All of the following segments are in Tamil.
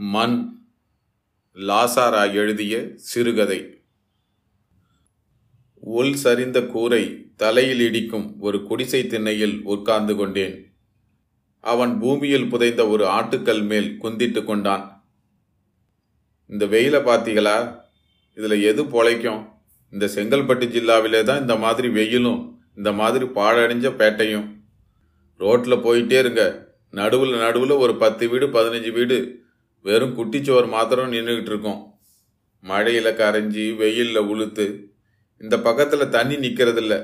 மண் லாசாரா எழுதிய சிறுகதை. உள் சரிந்த கூரை தலையில் இடிக்கும் ஒரு குடிசை திண்ணையில் உட்கார்ந்து கொண்டேன். அவன் பூமியில் புதைந்த ஒரு ஆட்டுக்கல் மேல் குந்திட்டு கொண்டான். இந்த வெயில பார்த்தீங்களா இதில் எது பொழைக்கும்? இந்த செங்கல்பட்டு ஜில்லாவிலே தான் இந்த மாதிரி வெயிலும் இந்த மாதிரி பாழடைஞ்ச பேட்டையும். ரோட்டில் போயிட்டே இருங்க. நடுவில் நடுவில் ஒரு பத்து வீடு பதினஞ்சு வீடு வெறும் குட்டிச்சுவர் மாத்திரம் நின்றுக்கிட்டு இருக்கும். மழையில் கரைஞ்சி வெயிலில் உளுத்து இந்த பக்கத்தில் தண்ணி நிற்கிறதில்ல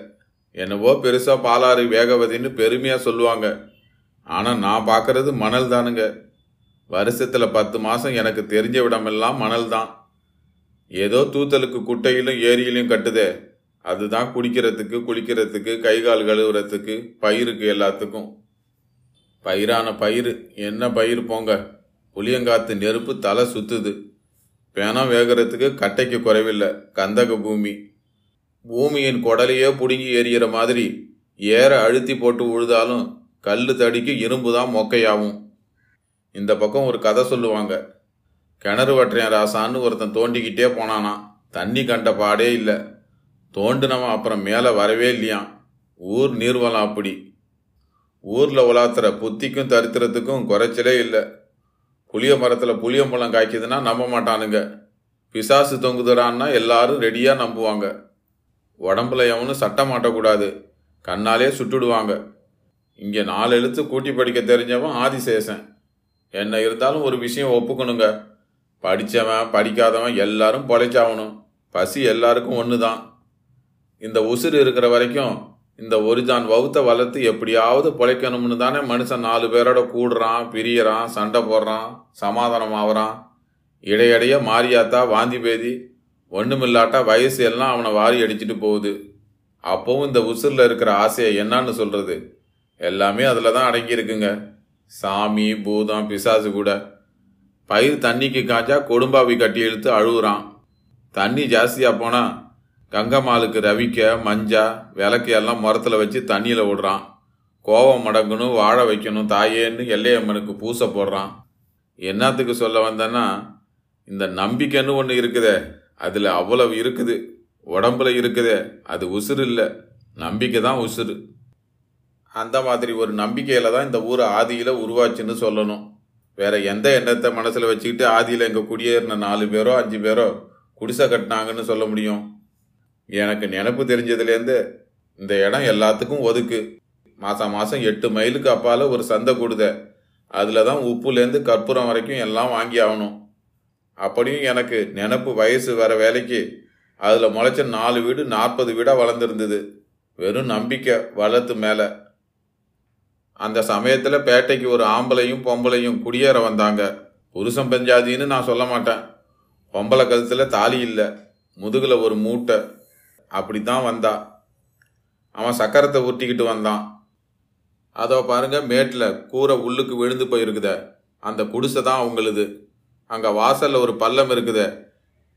என்னவோ பெருசாக பாலாறு வேகவதின்னு பெருமையாக சொல்லுவாங்க. ஆனால் நான் பார்க்குறது மணல் தானுங்க. வருஷத்தில் பத்து மாதம் எனக்கு தெரிஞ்ச விடமெல்லாம் மணல் தான். ஏதோ தூத்தலுக்கு குட்டையிலும் ஏரியிலையும் கட்டுதே. அதுதான் குடிக்கிறதுக்கு குளிக்கிறதுக்கு கை கால் கழுவுறதுக்கு பயிருக்கு எல்லாத்துக்கும். பயிரான பயிர் என்ன பயிர் போங்க. புளியங்காத்து நெருப்பு தலை சுத்துது. பேனம் வேகிறதுக்கு கட்டைக்கு குறைவில்லை. கந்தக பூமி. பூமியின் குடலையே பிடுங்கி எறிகிற மாதிரி ஏற அழுத்தி போட்டு உழுதாலும் கல் தடிக்கு இரும்பு தான் மொக்கையாகும் இந்த பக்கம் ஒரு கதை சொல்லுவாங்க. கிணறு வட்டுறேன் ராசான்னு ஒருத்தன் தோண்டிக்கிட்டே போனானா. தண்ணி கண்ட பாடே இல்லை. தோண்டினவன் அப்புறம் மேலே வரவே இல்லையாம். ஊர் நீர்வளம் அப்படி. ஊரில் உலாத்துற புத்திக்கும் தரித்திரத்துக்கும் குறைச்சலே இல்லை. புளிய மரத்தில் புளியம்பழம் காய்க்குதுன்னா நம்ப மாட்டானுங்க. பிசாசு தொங்குதுறான்னா எல்லாரும் ரெடியாக நம்புவாங்க. உடம்புல எவனும் சட்டம் மாட்டக்கூடாது. கண்ணாலே சுட்டுடுவாங்க. இங்கே நாலு எழுத்து கூட்டி படிக்க தெரிஞ்சவன் ஆதிசேஷன். என்ன இருந்தாலும் ஒரு விஷயம் ஒப்புக்கணுங்க. படித்தவன் படிக்காதவன் எல்லாரும் பொழைச்சாகணும். பசி எல்லாருக்கும் ஒன்று தான் இந்த உசுறு இருக்கிற வரைக்கும் இந்த ஒரிஜான் வகுத்த வளர்த்து எப்படியாவது பொழைக்கணும்னு தானே மனுஷன் நாலு பேரோட கூடுறான் பிரியறான் சண்டை போடுறான் சமாதானம் ஆகுறான் இடையிடையே மாரியாத்தா வாந்தி பேதி ஒன்றுமில்லாட்டா வயசு எல்லாம் அவனை வாரி அடிச்சுட்டு போகுது. அப்போவும் இந்த உசுரில் இருக்கிற ஆசையை என்னான்னு சொல்கிறது எல்லாமே அதில் தான் அடங்கியிருக்குங்க. சாமி பூதம் பிசாசு கூட. பயிர் தண்ணிக்கு காய்ச்சா கொடும்பாவி கட்டி இழுத்து அழுகுறான் தண்ணி ஜாஸ்தியாக போனால் கங்கம்மாளுக்கு ரவிக்க மஞ்சா விளக்கு எல்லாம் முரத்தில் வச்சு தண்ணியில் விடுறான். கோவம் மடங்கணும் வாழ வைக்கணும் தாயேன்னு எல்லையம்மனுக்கு பூசை போடுறான். என்னத்துக்கு சொல்ல வந்தேன்னா இந்த நம்பிக்கைன்னு ஒன்று இருக்குதே அதில் அவ்வளவு இருக்குது. உடம்புல இருக்குதே அது உசுறு இல்லை. நம்பிக்கை தான் உசுறு. அந்த மாதிரி ஒரு நம்பிக்கையில் தான் இந்த ஊர் ஆதியில் உருவாச்சுன்னு சொல்லணும். வேற எந்த எண்ணத்தை மனசில் வச்சுக்கிட்டு ஆதியில் எங்கள் குடியேறின நாலு பேரோ அஞ்சு பேரோ குடிசை கட்டினாங்கன்னு சொல்ல முடியும்? எனக்கு நினப்பு தெரிஞ்சதுலேருந்து இந்த இடம் எல்லாத்துக்கும் ஒதுக்கு. மாசம் மாசம் எட்டு மைலுக்கு அப்பால ஒரு சந்தை கொடுத. அதில் தான் உப்புலேருந்து கற்பூரம் வரைக்கும் எல்லாம் வாங்கி ஆகணும். அப்படியும் எனக்கு நினப்பு வயசு வர வேலைக்கு அதில் முளைச்ச நாலு வீடு நாற்பது வீடாக வளர்ந்துருந்தது. வெறும் நம்பிக்கை வளர்த்து மேலே. அந்த சமயத்தில் பேட்டைக்கு ஒரு ஆம்பளையும் பொம்பளையும் குடியேற வந்தாங்க. புருஷம் பஞ்சாதின்னு நான் சொல்ல மாட்டேன். பொம்பளை கழுத்தில் தாலி இல்லை. முதுகில் ஒரு மூட்டை. அப்படி தான் வந்தா. அவன் சக்கரத்தை உருட்டிக்கிட்டு வந்தான். அதோ பாருங்க மேட்டில் கூரை உள்ளுக்கு விழுந்து போயிருக்குத. அந்த குடிசை தான் அவங்களுது. அங்கே வாசலில் ஒரு பள்ளம் இருக்குத.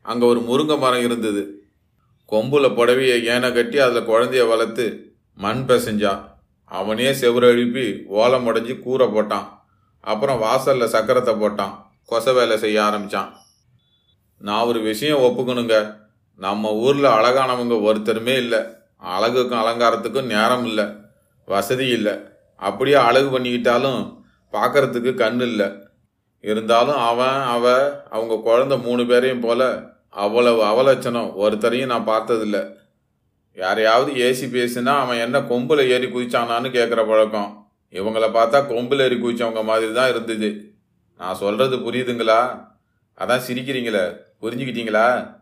அங்கே ஒரு முருங்கை மரம் இருந்தது. கொம்புல புடவையை ஏனை கட்டி அதில் குழந்தைய வளர்த்து மண் பிசைஞ்சா அவனே செவுரு எழுப்பி ஓலம் முடைஞ்சி கூரை போட்டான். அப்புறம் வாசலில் சக்கரத்தை போட்டான். கொச வேலை செய்ய ஆரம்பித்தான் நான் ஒரு விஷயம் ஒப்புக்கணுங்க. நம்ம ஊரில் அழகானவங்க ஒருத்தருமே இல்லை. அழகுக்கும் அலங்காரத்துக்கும் நேரம் இல்லை. வசதி இல்லை. அப்படியே அழகு பண்ணிக்கிட்டாலும் பார்க்கறதுக்கு கண் இல்லை. இருந்தாலும் அவன் அவ அவங்க குழந்த மூணு பேரையும் போல அவ்வளவு அவலட்சணம் ஒருத்தரையும் நான் பார்த்ததில்ல. யாரையாவது ஏசி பேசினா அவன் என்ன கொம்பில் ஏறி குதிச்சானான்னு கேட்குற பழக்கம். இவங்களை பார்த்தா கொம்பில் ஏறி குதிச்சவங்க மாதிரி தான் இருந்தது. நான் சொல்கிறது புரியுதுங்களா? அதான் சிரிக்கிறீங்களே. புரிஞ்சுக்கிட்டீங்களா?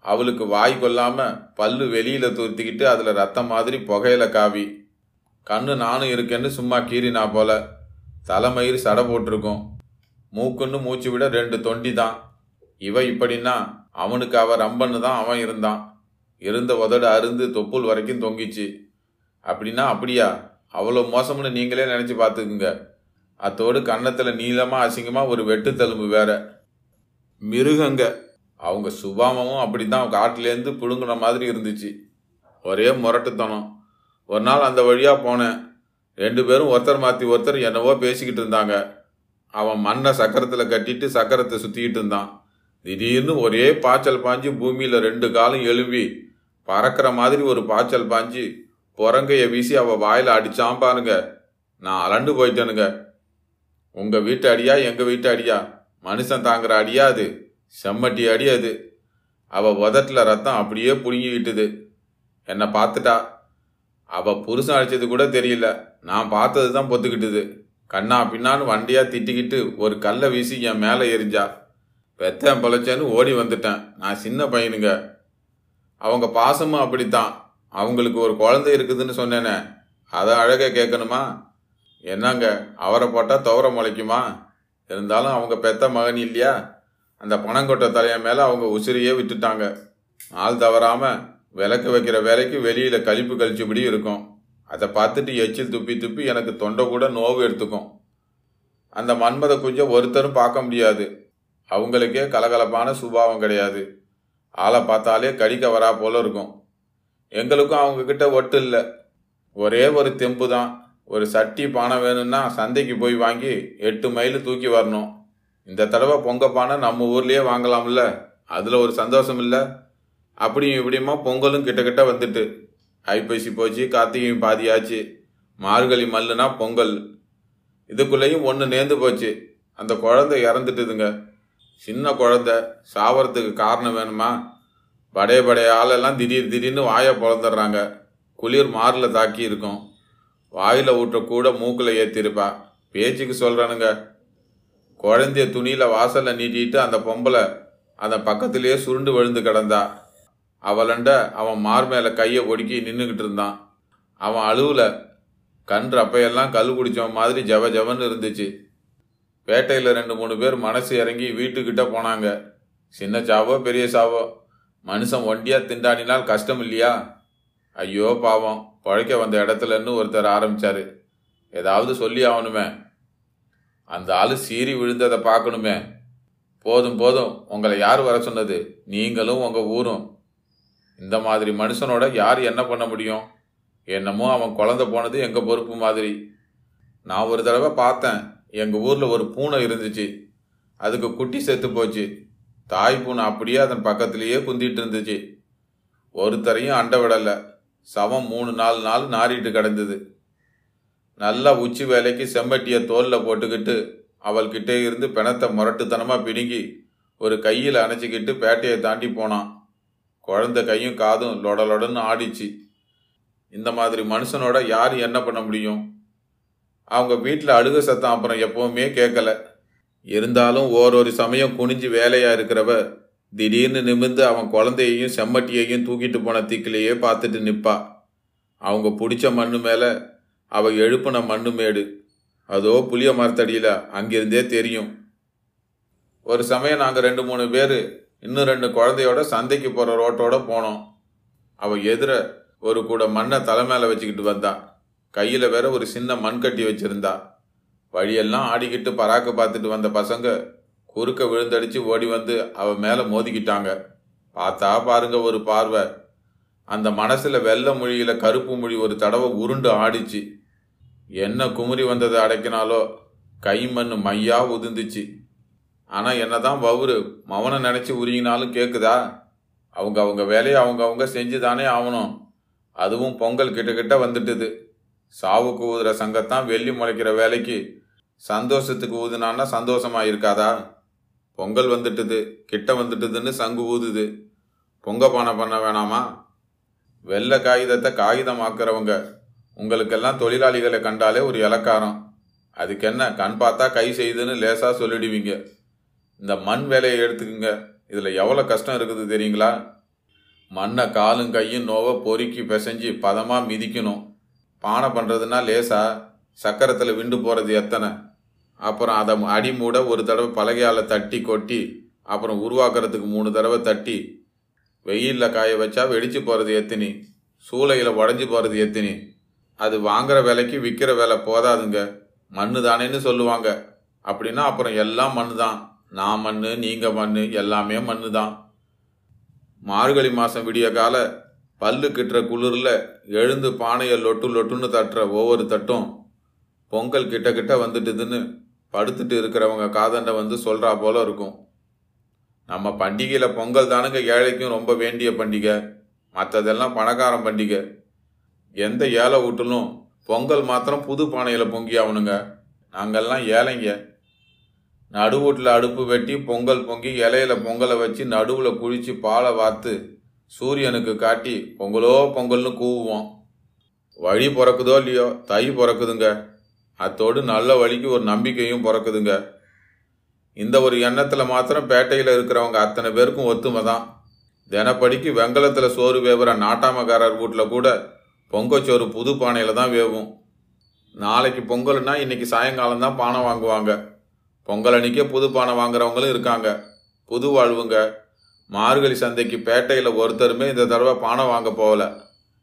அவளுக்கு வாய் கொல்லாம பல்லு வெளியில துருத்திக்கிட்டு அதுல ரத்தம் மாதிரி புகையில காவி. கண்ணு நானும் இருக்கேன்னு சும்மா கீறினா போல. தலைமயிறு சடை போட்டிருக்கும். மூக்குன்னு மூச்சு விட ரெண்டு தொண்டி தான். இவ இப்படின்னா அவனுக்கு அவ ரம்பன்னு தான் அவன் இருந்தான். இருந்த உதடு அருந்து தொப்புள் வரைக்கும் தொங்கிச்சு. அப்படின்னா அப்படியா? அவ்வளோ மோசம்னு நீங்களே நினச்சி பார்த்துக்குங்க. அத்தோடு கன்னத்தில் நீளமாக அசிங்கமாக ஒரு வெட்டு தழும்பு வேற. மிருகங்க. அவங்க சுபாவமும் அப்படி தான் காட்டிலேருந்து பிடுங்கின மாதிரி இருந்துச்சு. ஒரே முரட்டுத்தனம். ஒரு நாள் அந்த வழியாக போனேன். ரெண்டு பேரும் ஒருத்தர் மாற்றி ஒருத்தர் என்னவோ பேசிக்கிட்டு இருந்தாங்க. அவன் மண்ணை சக்கரத்தில் கட்டிட்டு சக்கரத்தை சுற்றிக்கிட்டு இருந்தான். திடீர்னு ஒரே பாய்ச்சல் பாஞ்சு பூமியில் ரெண்டு காலும் எழும்பி பறக்கிற மாதிரி ஒரு பாய்ச்சல் பாஞ்சு புறங்கைய வீசி அவள் வாயில் அடிச்சான் பாருங்க. நான் அலண்டு போயிட்டேனுங்க. உங்கள் வீட்டு அடியா எங்கள் வீட்டு அடியா? மனுஷன் தாங்குற அடியா அது? செம்மட்டி அடி அது. அவள் உதட்டில் ரத்தம் அப்படியே புடுங்கிக்கிட்டுது. என்னை பார்த்துட்டா. அவள் புருஷன் அடித்தது கூட தெரியல. நான் பார்த்தது தான் பொத்துக்கிட்டுது. கண்ணா பின்னான்னு வண்டியாக திட்டிக்கிட்டு ஒரு கல்லை வீசி என் மேலே எரிஞ்சா. பெத்தேன் பழச்சேன்னு ஓடி வந்துட்டேன். நான் சின்ன பையனுங்க. அவங்க பாசமும் அப்படித்தான். அவங்களுக்கு ஒரு குழந்தை இருக்குதுன்னு சொன்னேனே. அதை அழக கேட்கணுமா? என்னங்க அவரை போட்டால் துவர முளைக்குமா? இருந்தாலும் அவங்க பெத்த மகன் இல்லையா? அந்த பணங்கொட்டை தலையன் மேலே அவங்க உசிரியே விட்டுட்டாங்க. ஆள் தவறாம விளக்கு வைக்கிற வேலைக்கு வெளியில கழிப்பு கழிச்சுபடி இருக்கும். அதை பார்த்துட்டு எச்சில் துப்பி துப்பி எனக்கு தொண்டை கூட நோவு எடுத்துக்கும். அந்த மன்மத குஞ்சை ஒருத்தரும் பார்க்க முடியாது. அவங்களுக்கே கலகலப்பான சுபாவம் கிடையாது. ஆளை பார்த்தாலே கடிக்க வரா போல இருக்கும். எங்களுக்கும் அவங்க கிட்ட ஒட்டு இல்லை. ஒரே ஒரு தெம்பு தான் ஒரு சட்டி பானை வேணும்னா சந்தைக்கு போய் வாங்கி எட்டு மைல் தூக்கி வரணும். இந்த தடவை பொங்க பானை நம்ம ஊர்லேயே வாங்கலாம்ல? அதில் ஒரு சந்தோஷம் இல்லை? அப்படியும் இப்படியுமா பொங்கலும் கிட்ட கிட்ட வந்துட்டு. ஐப்பசி போச்சு கார்த்திகையும் பாதியாச்சு. மார்கழி மல்லுனா பொங்கல். இதுக்குள்ளேயும் ஒன்று நேர்ந்து போச்சு. அந்த குழந்தை இறந்துட்டுதுங்க. சின்ன குழந்தை சாவறதுக்கு காரணம் வேணுமா? படைய படைய ஆளெல்லாம் திடீர் திடீர்னு வாயை பிறந்துடுறாங்க குளிர் மாரில் தாக்கி இருக்கும் வாயில் ஊற்ற கூட மூக்கில் ஏற்றிருப்பா பேச்சுக்கு சொல்கிறானுங்க குழந்தைய துணியில் வாசலில் நீட்டிட்டு அந்த பொம்பளை அந்த பக்கத்திலேயே சுருண்டு விழுந்து கிடந்தா அவளண்ட அவன் மார் மேலே கையை ஒடுக்கி நின்றுக்கிட்டு இருந்தான். அவன் அழுவுல கண் அப்பையெல்லாம் கல் குடிச்சவன் மாதிரி ஜவ ஜவன்னு இருந்துச்சு. வேட்டையில் ரெண்டு மூணு பேர் மனசு இறங்கி வீட்டுக்கிட்ட போனாங்க. சின்ன சாவோ பெரிய சாவோ மனுஷன் ஒண்டியா திண்டாடினால் கஷ்டம் இல்லையா? ஐயோ பாவம். பழைக்க வந்த இடத்துலன்னு ஒருத்தர் ஆரம்பிச்சாரு. ஏதாவது சொல்லி ஆகணுமே. அந்த ஆள் சீறி விழுந்ததை பார்க்கணுமே. போதும் போதும். உங்களை யார் வர சொன்னது? நீங்களும் உங்கள் ஊரும். இந்த மாதிரி மனுஷனோட யார் என்ன பண்ண முடியும்? என்னமோ அவன் குழந்த போனது எங்கள் பொறுப்பு மாதிரி. நான் ஒரு தடவை பார்த்தேன். எங்கள் ஊரில் ஒரு பூனை இருந்துச்சு. அதுக்கு குட்டி செத்து போச்சு. தாய் பூனை அப்படியே அதன் பக்கத்திலேயே குந்திட்டு இருந்துச்சு. ஒருத்தரையும் அண்டை விடலை. சவம் மூணு நாலு நாள் நாறிட்டு கிடந்தது. நல்லா உச்சி வேலைக்கு செம்பட்டிய தோல்ல போட்டுக்கிட்டு அவள்கிட்ட இருந்து பிணத்தை முரட்டுத்தனமா பிடுங்கி ஒரு கையில் அணைச்சிக்கிட்டு பேட்டையை தாண்டி போனான். குழந்தை கையும் காதும் லொடலொடன்னு ஆடிச்சு. இந்த மாதிரி மனுஷனோட யார் என்ன பண்ண முடியும்? அவங்க வீட்டில் அழுக சத்தம் அப்புறம் எப்பவுமே கேட்கல இருந்தாலும் ஓரொரு சமயம் குனிஞ்சு வேலையா இருக்கிறவ திடீர்னு நிமிர்ந்து அவன் குழந்தையையும் செம்மட்டியையும் தூக்கிட்டு போன திக்கிலேயே பார்த்துட்டு நிற்பா அவங்க பிடிச்ச மண்ணு மேலே அவ எழுப்பின மண்ணு மேடு. அதோ புளிய மரத்தடியில அங்கிருந்தே தெரியும். ஒரு சமயம் நாங்க ரெண்டு மூணு பேர் இன்னும் ரெண்டு குழந்தையோட சந்தைக்கு போற ரோட்டோட போனோம். அவ எதிர ஒரு கூட மண்ணை தலை மேலே வச்சுக்கிட்டு வந்தா. கையில வேற ஒரு சின்ன மண் கட்டி வச்சிருந்தா. வழியெல்லாம் ஆடிக்கிட்டு பராக்க பார்த்துட்டு வந்த பசங்க குறுக்க விழுந்தடிச்சு ஓடி வந்து அவ மேல மோதிக்கிட்டாங்க. பார்த்தா பாருங்க ஒரு பார்வை. அந்த மனசுல வெள்ளை மொழியில கருப்பு மொழி ஒரு தடவை உருண்டு ஆடிச்சு. என்ன குமுறி வந்ததை அடைக்கினாலோ கை மண்ணு மையா உதிர்ந்துச்சு. ஆனால் என்னதான் வவுரு மவனை நினைச்சு உருகினாலும் கேட்குதா அவங்க அவங்க வேலையை அவங்க அவங்க செஞ்சுதானே ஆகணும் அதுவும் பொங்கல் கிட்ட கிட்ட வந்துட்டுது. சாவுக்கு ஊதுற சங்கத்தான் வெள்ளி முளைக்கிற வேலைக்கு சந்தோஷத்துக்கு ஊதுனான்னா சந்தோஷமா இருக்காதா? பொங்கல் வந்துட்டுது கிட்ட வந்துட்டுதுன்னு சங்கு ஊதுது. பொங்க பானை பண்ண வேணாமா? வெள்ளை காகிதத்தை காகிதமாக்குறவங்க உங்களுக்கெல்லாம் தொழிலாளிகளை கண்டாலே ஒரு இலக்காரம். அதுக்கு என்ன கண் பார்த்தா கை செய்யுதுன்னு லேசாக சொல்லிடுவீங்க. இந்த மண் வேலையை எடுத்துக்குங்க. இதில் எவ்வளோ கஷ்டம் இருக்குது தெரியுங்களா? மண்ணை காலும் கையும் நோவை பொறுக்கி பிசைஞ்சு பதமாக மிதிக்கணும். பானை பண்ணுறதுனா லேசாக சக்கரத்தில் விண்டு போகிறது எத்தனை? அப்புறம் அதை அடி மூட ஒரு தடவை பலகையால் தட்டி கொட்டி அப்புறம் உருவாக்குறதுக்கு மூணு தடவை தட்டி வெயிலில் காய வச்சா வெடிச்சு போகிறது எத்தினி? சூளையில் உடஞ்சி போகிறது எத்தினி? அது வாங்குற விலைக்கு விற்கிற விலை போதாதுங்க. மண்ணு தானேன்னு சொல்லுவாங்க. அப்படின்னா அப்புறம் எல்லாம் மண்ணு தான் நான் மண்ணு நீங்கள் மண்ணு எல்லாமே மண்ணு தான் மார்கழி மாதம் விடிய கால பல்லு கிட்டுற குளிரில் எழுந்து பானையை லொட்டு லொட்டுன்னு தட்டுற ஒவ்வொரு தட்டும் பொங்கல் கிட்ட கிட்ட வந்துட்டுதுன்னு படுத்துட்டு இருக்கிறவங்க காதண்ட வந்து சொல்கிறா போல இருக்கும். நம்ம பண்டிகையில் பொங்கல் தானுங்க ஏழைக்கும் ரொம்ப வேண்டிய பண்டிகை. மற்றதெல்லாம் பணக்காரன் பண்டிகை. எந்த ஏழை வீட்டிலும் பொங்கல் மாத்திரம் புது பானையில் பொங்கி ஆகணுங்க. நாங்கள்லாம் ஏழைங்க. நடுவூட்டில் அடுப்பு வெட்டி பொங்கல் பொங்கி இலையில பொங்கலை வச்சு நடுவில் குழிச்சு பாலை வார்த்து சூரியனுக்கு காட்டி பொங்கலோ பொங்கல்னு கூவுவோம். வழி பிறக்குதோ இல்லையோ தை பிறக்குதுங்க. அத்தோடு நல்ல வழிக்கு ஒரு நம்பிக்கையும் பிறக்குதுங்க. இந்த ஒரு எண்ணத்தில் மாத்திரம் பேட்டையில் இருக்கிறவங்க அத்தனை பேருக்கும் ஒத்துமை தான் தினப்படிக்கு வெங்கலத்தில் சோறு வேவுற நாட்டாமக்காரர் வீட்டில் கூட பொங்கச்சோறு புது பானையில் தான் வேவும். நாளைக்கு பொங்கல்னா இன்னைக்கு சாயங்காலம் தான் பானை வாங்குவாங்க. பொங்கல் அன்னைக்கே புது பானை வாங்குறவங்களும் இருக்காங்க. புது வாழ்வுங்க. மார்கழி சந்தைக்கு பேட்டையில் ஒருத்தருமே இந்த தடவை பானை வாங்க போகல.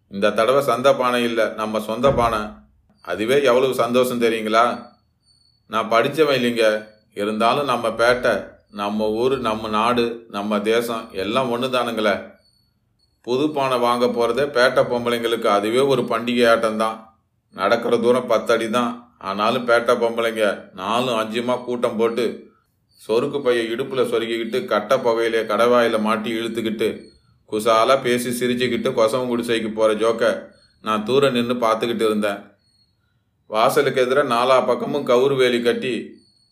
இந்த தடவை சந்தை பானை இல்லை நம்ம சொந்த பானை. அதுவே எவ்வளவு சந்தோஷம் தெரியுங்களா? நான் படித்தவன் இல்லைங்க. இருந்தாலும் நம்ம பேட்டை நம்ம ஊர் நம்ம நாடு நம்ம தேசம் எல்லாம் ஒன்று தானுங்களே புது பானை வாங்க போகிறதே பேட்டை பொம்பளைங்களுக்கு அதுவே ஒரு பண்டிகை ஆட்டம் தான் நடக்கிற தூரம் பத்தடி தான் ஆனாலும் பேட்டை பொம்பளைங்க நாலும் அஞ்சுமா கூட்டம் போட்டு சொருக்கு பைய இடுப்பில் சொருகிக்கிட்டு கட்டை புகையிலே கடவாயில் மாட்டி இழுத்துக்கிட்டு குசாலாக பேசி சிரிச்சுக்கிட்டு கொசவம் குடிசைக்கு போகிற ஜோக்கை நான் தூரம் நின்று பார்த்துக்கிட்டு இருந்தேன். வாசலுக்கு எதிராக நாலா பக்கமும் கவுறு வேலி கட்டி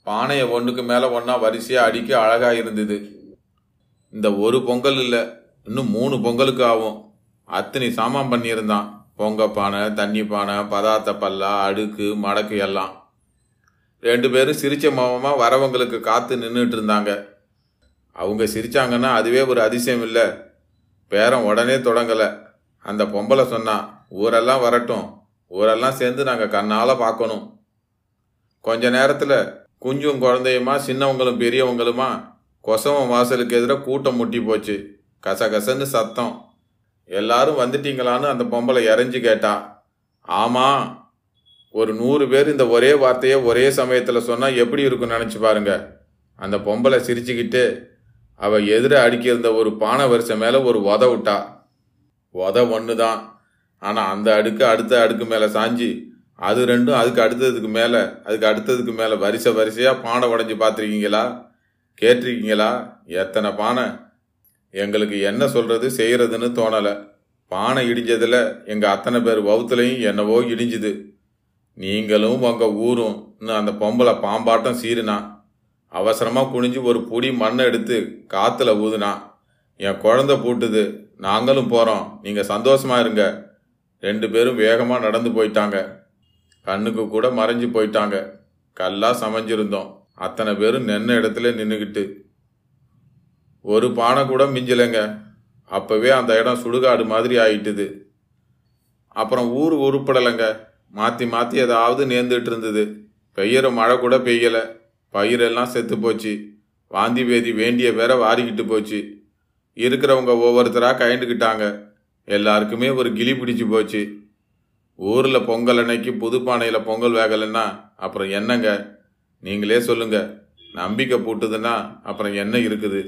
பானையை ஒன்றுக்கு மேலே ஒன்றா வரிசையாக அடிக்க அழகாக இருந்தது. இந்த ஒரு பொங்கல் இல்லை. இன்னும் மூணு பொங்கலுக்கு ஆகும். அத்தனை சாமான் பண்ணியிருந்தான். பொங்க பானை தண்ணி பானை பதார்த்த பல்லா அடுக்கு மடக்கு எல்லாம். ரெண்டு பேரும் சிரிச்ச மாமமாக வரவங்களுக்கு காத்து நின்றுட்டு இருந்தாங்க. அவங்க சிரிச்சாங்கன்னா அதுவே ஒரு அதிசயம் இல்லை. பேரம் உடனே தொடங்கலை. அந்த பொம்பளை சொன்னான் ஊரெல்லாம் வரட்டும். ஊரெல்லாம் சேர்ந்து நாங்கள் கண்ணால் பார்க்கணும். கொஞ்ச நேரத்தில் குஞ்சும் குழந்தையுமா சின்னவங்களும் பெரியவங்களுமா கொசவம் வாசலுக்கு எதிராக கூட்டம் முட்டி போச்சு. கசகசன்னு சத்தம். எல்லாரும் வந்துட்டீங்களான்னு அந்த பொம்பளை இறஞ்சி கேட்டா. ஆமாம் ஒரு நூறு பேர் இந்த ஒரே வார்த்தையை ஒரே சமயத்தில் சொன்னால் எப்படி இருக்கும்னு நினச்சி பாருங்க. அந்த பொம்பளை சிரிச்சுக்கிட்டு அவள் எதிர அடிக்கியிருந்த ஒரு பானை வரிசை மேலே ஒரு உத விட்டா. உத ஒன்று தான் ஆனால் அந்த அடுக்கு அடுத்த அடுக்கு மேலே சாஞ்சி அது ரெண்டும் அதுக்கு அடுத்ததுக்கு மேலே அதுக்கு அடுத்ததுக்கு மேலே வரிசை வரிசையாக பானை உடஞ்சி பார்த்துருக்கீங்களா? கேட்டிருக்கீங்களா? எத்தனை பானை? எங்களுக்கு என்ன சொல்றது செய்யறதுன்னு தோணலை. பானை இடிஞ்சதுல எங்க அத்தனை பேர் வவுத்துலையும் என்னவோ இடிஞ்சுது. நீங்களும் உங்க ஊரும் அந்த பொம்பளை பாம்பாட்டம் சீருனா அவசரமா குனிஞ்சு ஒரு புடி மண்ணை எடுத்து காத்துல ஊதுனா என் குழந்தை பூட்டுது நாங்களும் போறோம் நீங்க சந்தோஷமா இருங்க. ரெண்டு பேரும் வேகமா நடந்து போயிட்டாங்க. கண்ணுக்கு கூட மறைஞ்சு போயிட்டாங்க. கல்லா சமைஞ்சிருந்தோம். அத்தனை பேரும் நின்ன இடத்துல நின்றுக்கிட்டு ஒரு பானை கூட மிஞ்சலைங்க. அப்பவே அந்த இடம் சுடுகாடு மாதிரி ஆயிட்டுது. அப்புறம் ஊர் உருப்படலைங்க. மாற்றி மாற்றி ஏதாவது நேர்ந்துட்டு இருந்தது. பெய்யற மழை கூட பெய்யலை. பயிரெல்லாம் செத்து போச்சு. வாந்தி வேதி வேண்டிய வேற வாரிக்கிட்டு போச்சு. இருக்கிறவங்க ஒவ்வொருத்தராக கயண்டுக்கிட்டாங்க எல்லாருக்குமே ஒரு கிளி பிடிச்சி போச்சு. ஊரில் பொங்கல் அன்னைக்கு புது பானையில் பொங்கல் வேகலைன்னா அப்புறம் என்னங்க? நீங்களே சொல்லுங்க. நம்பிக்கை பூட்டுதுன்னா அப்புறம் என்ன இருக்குது?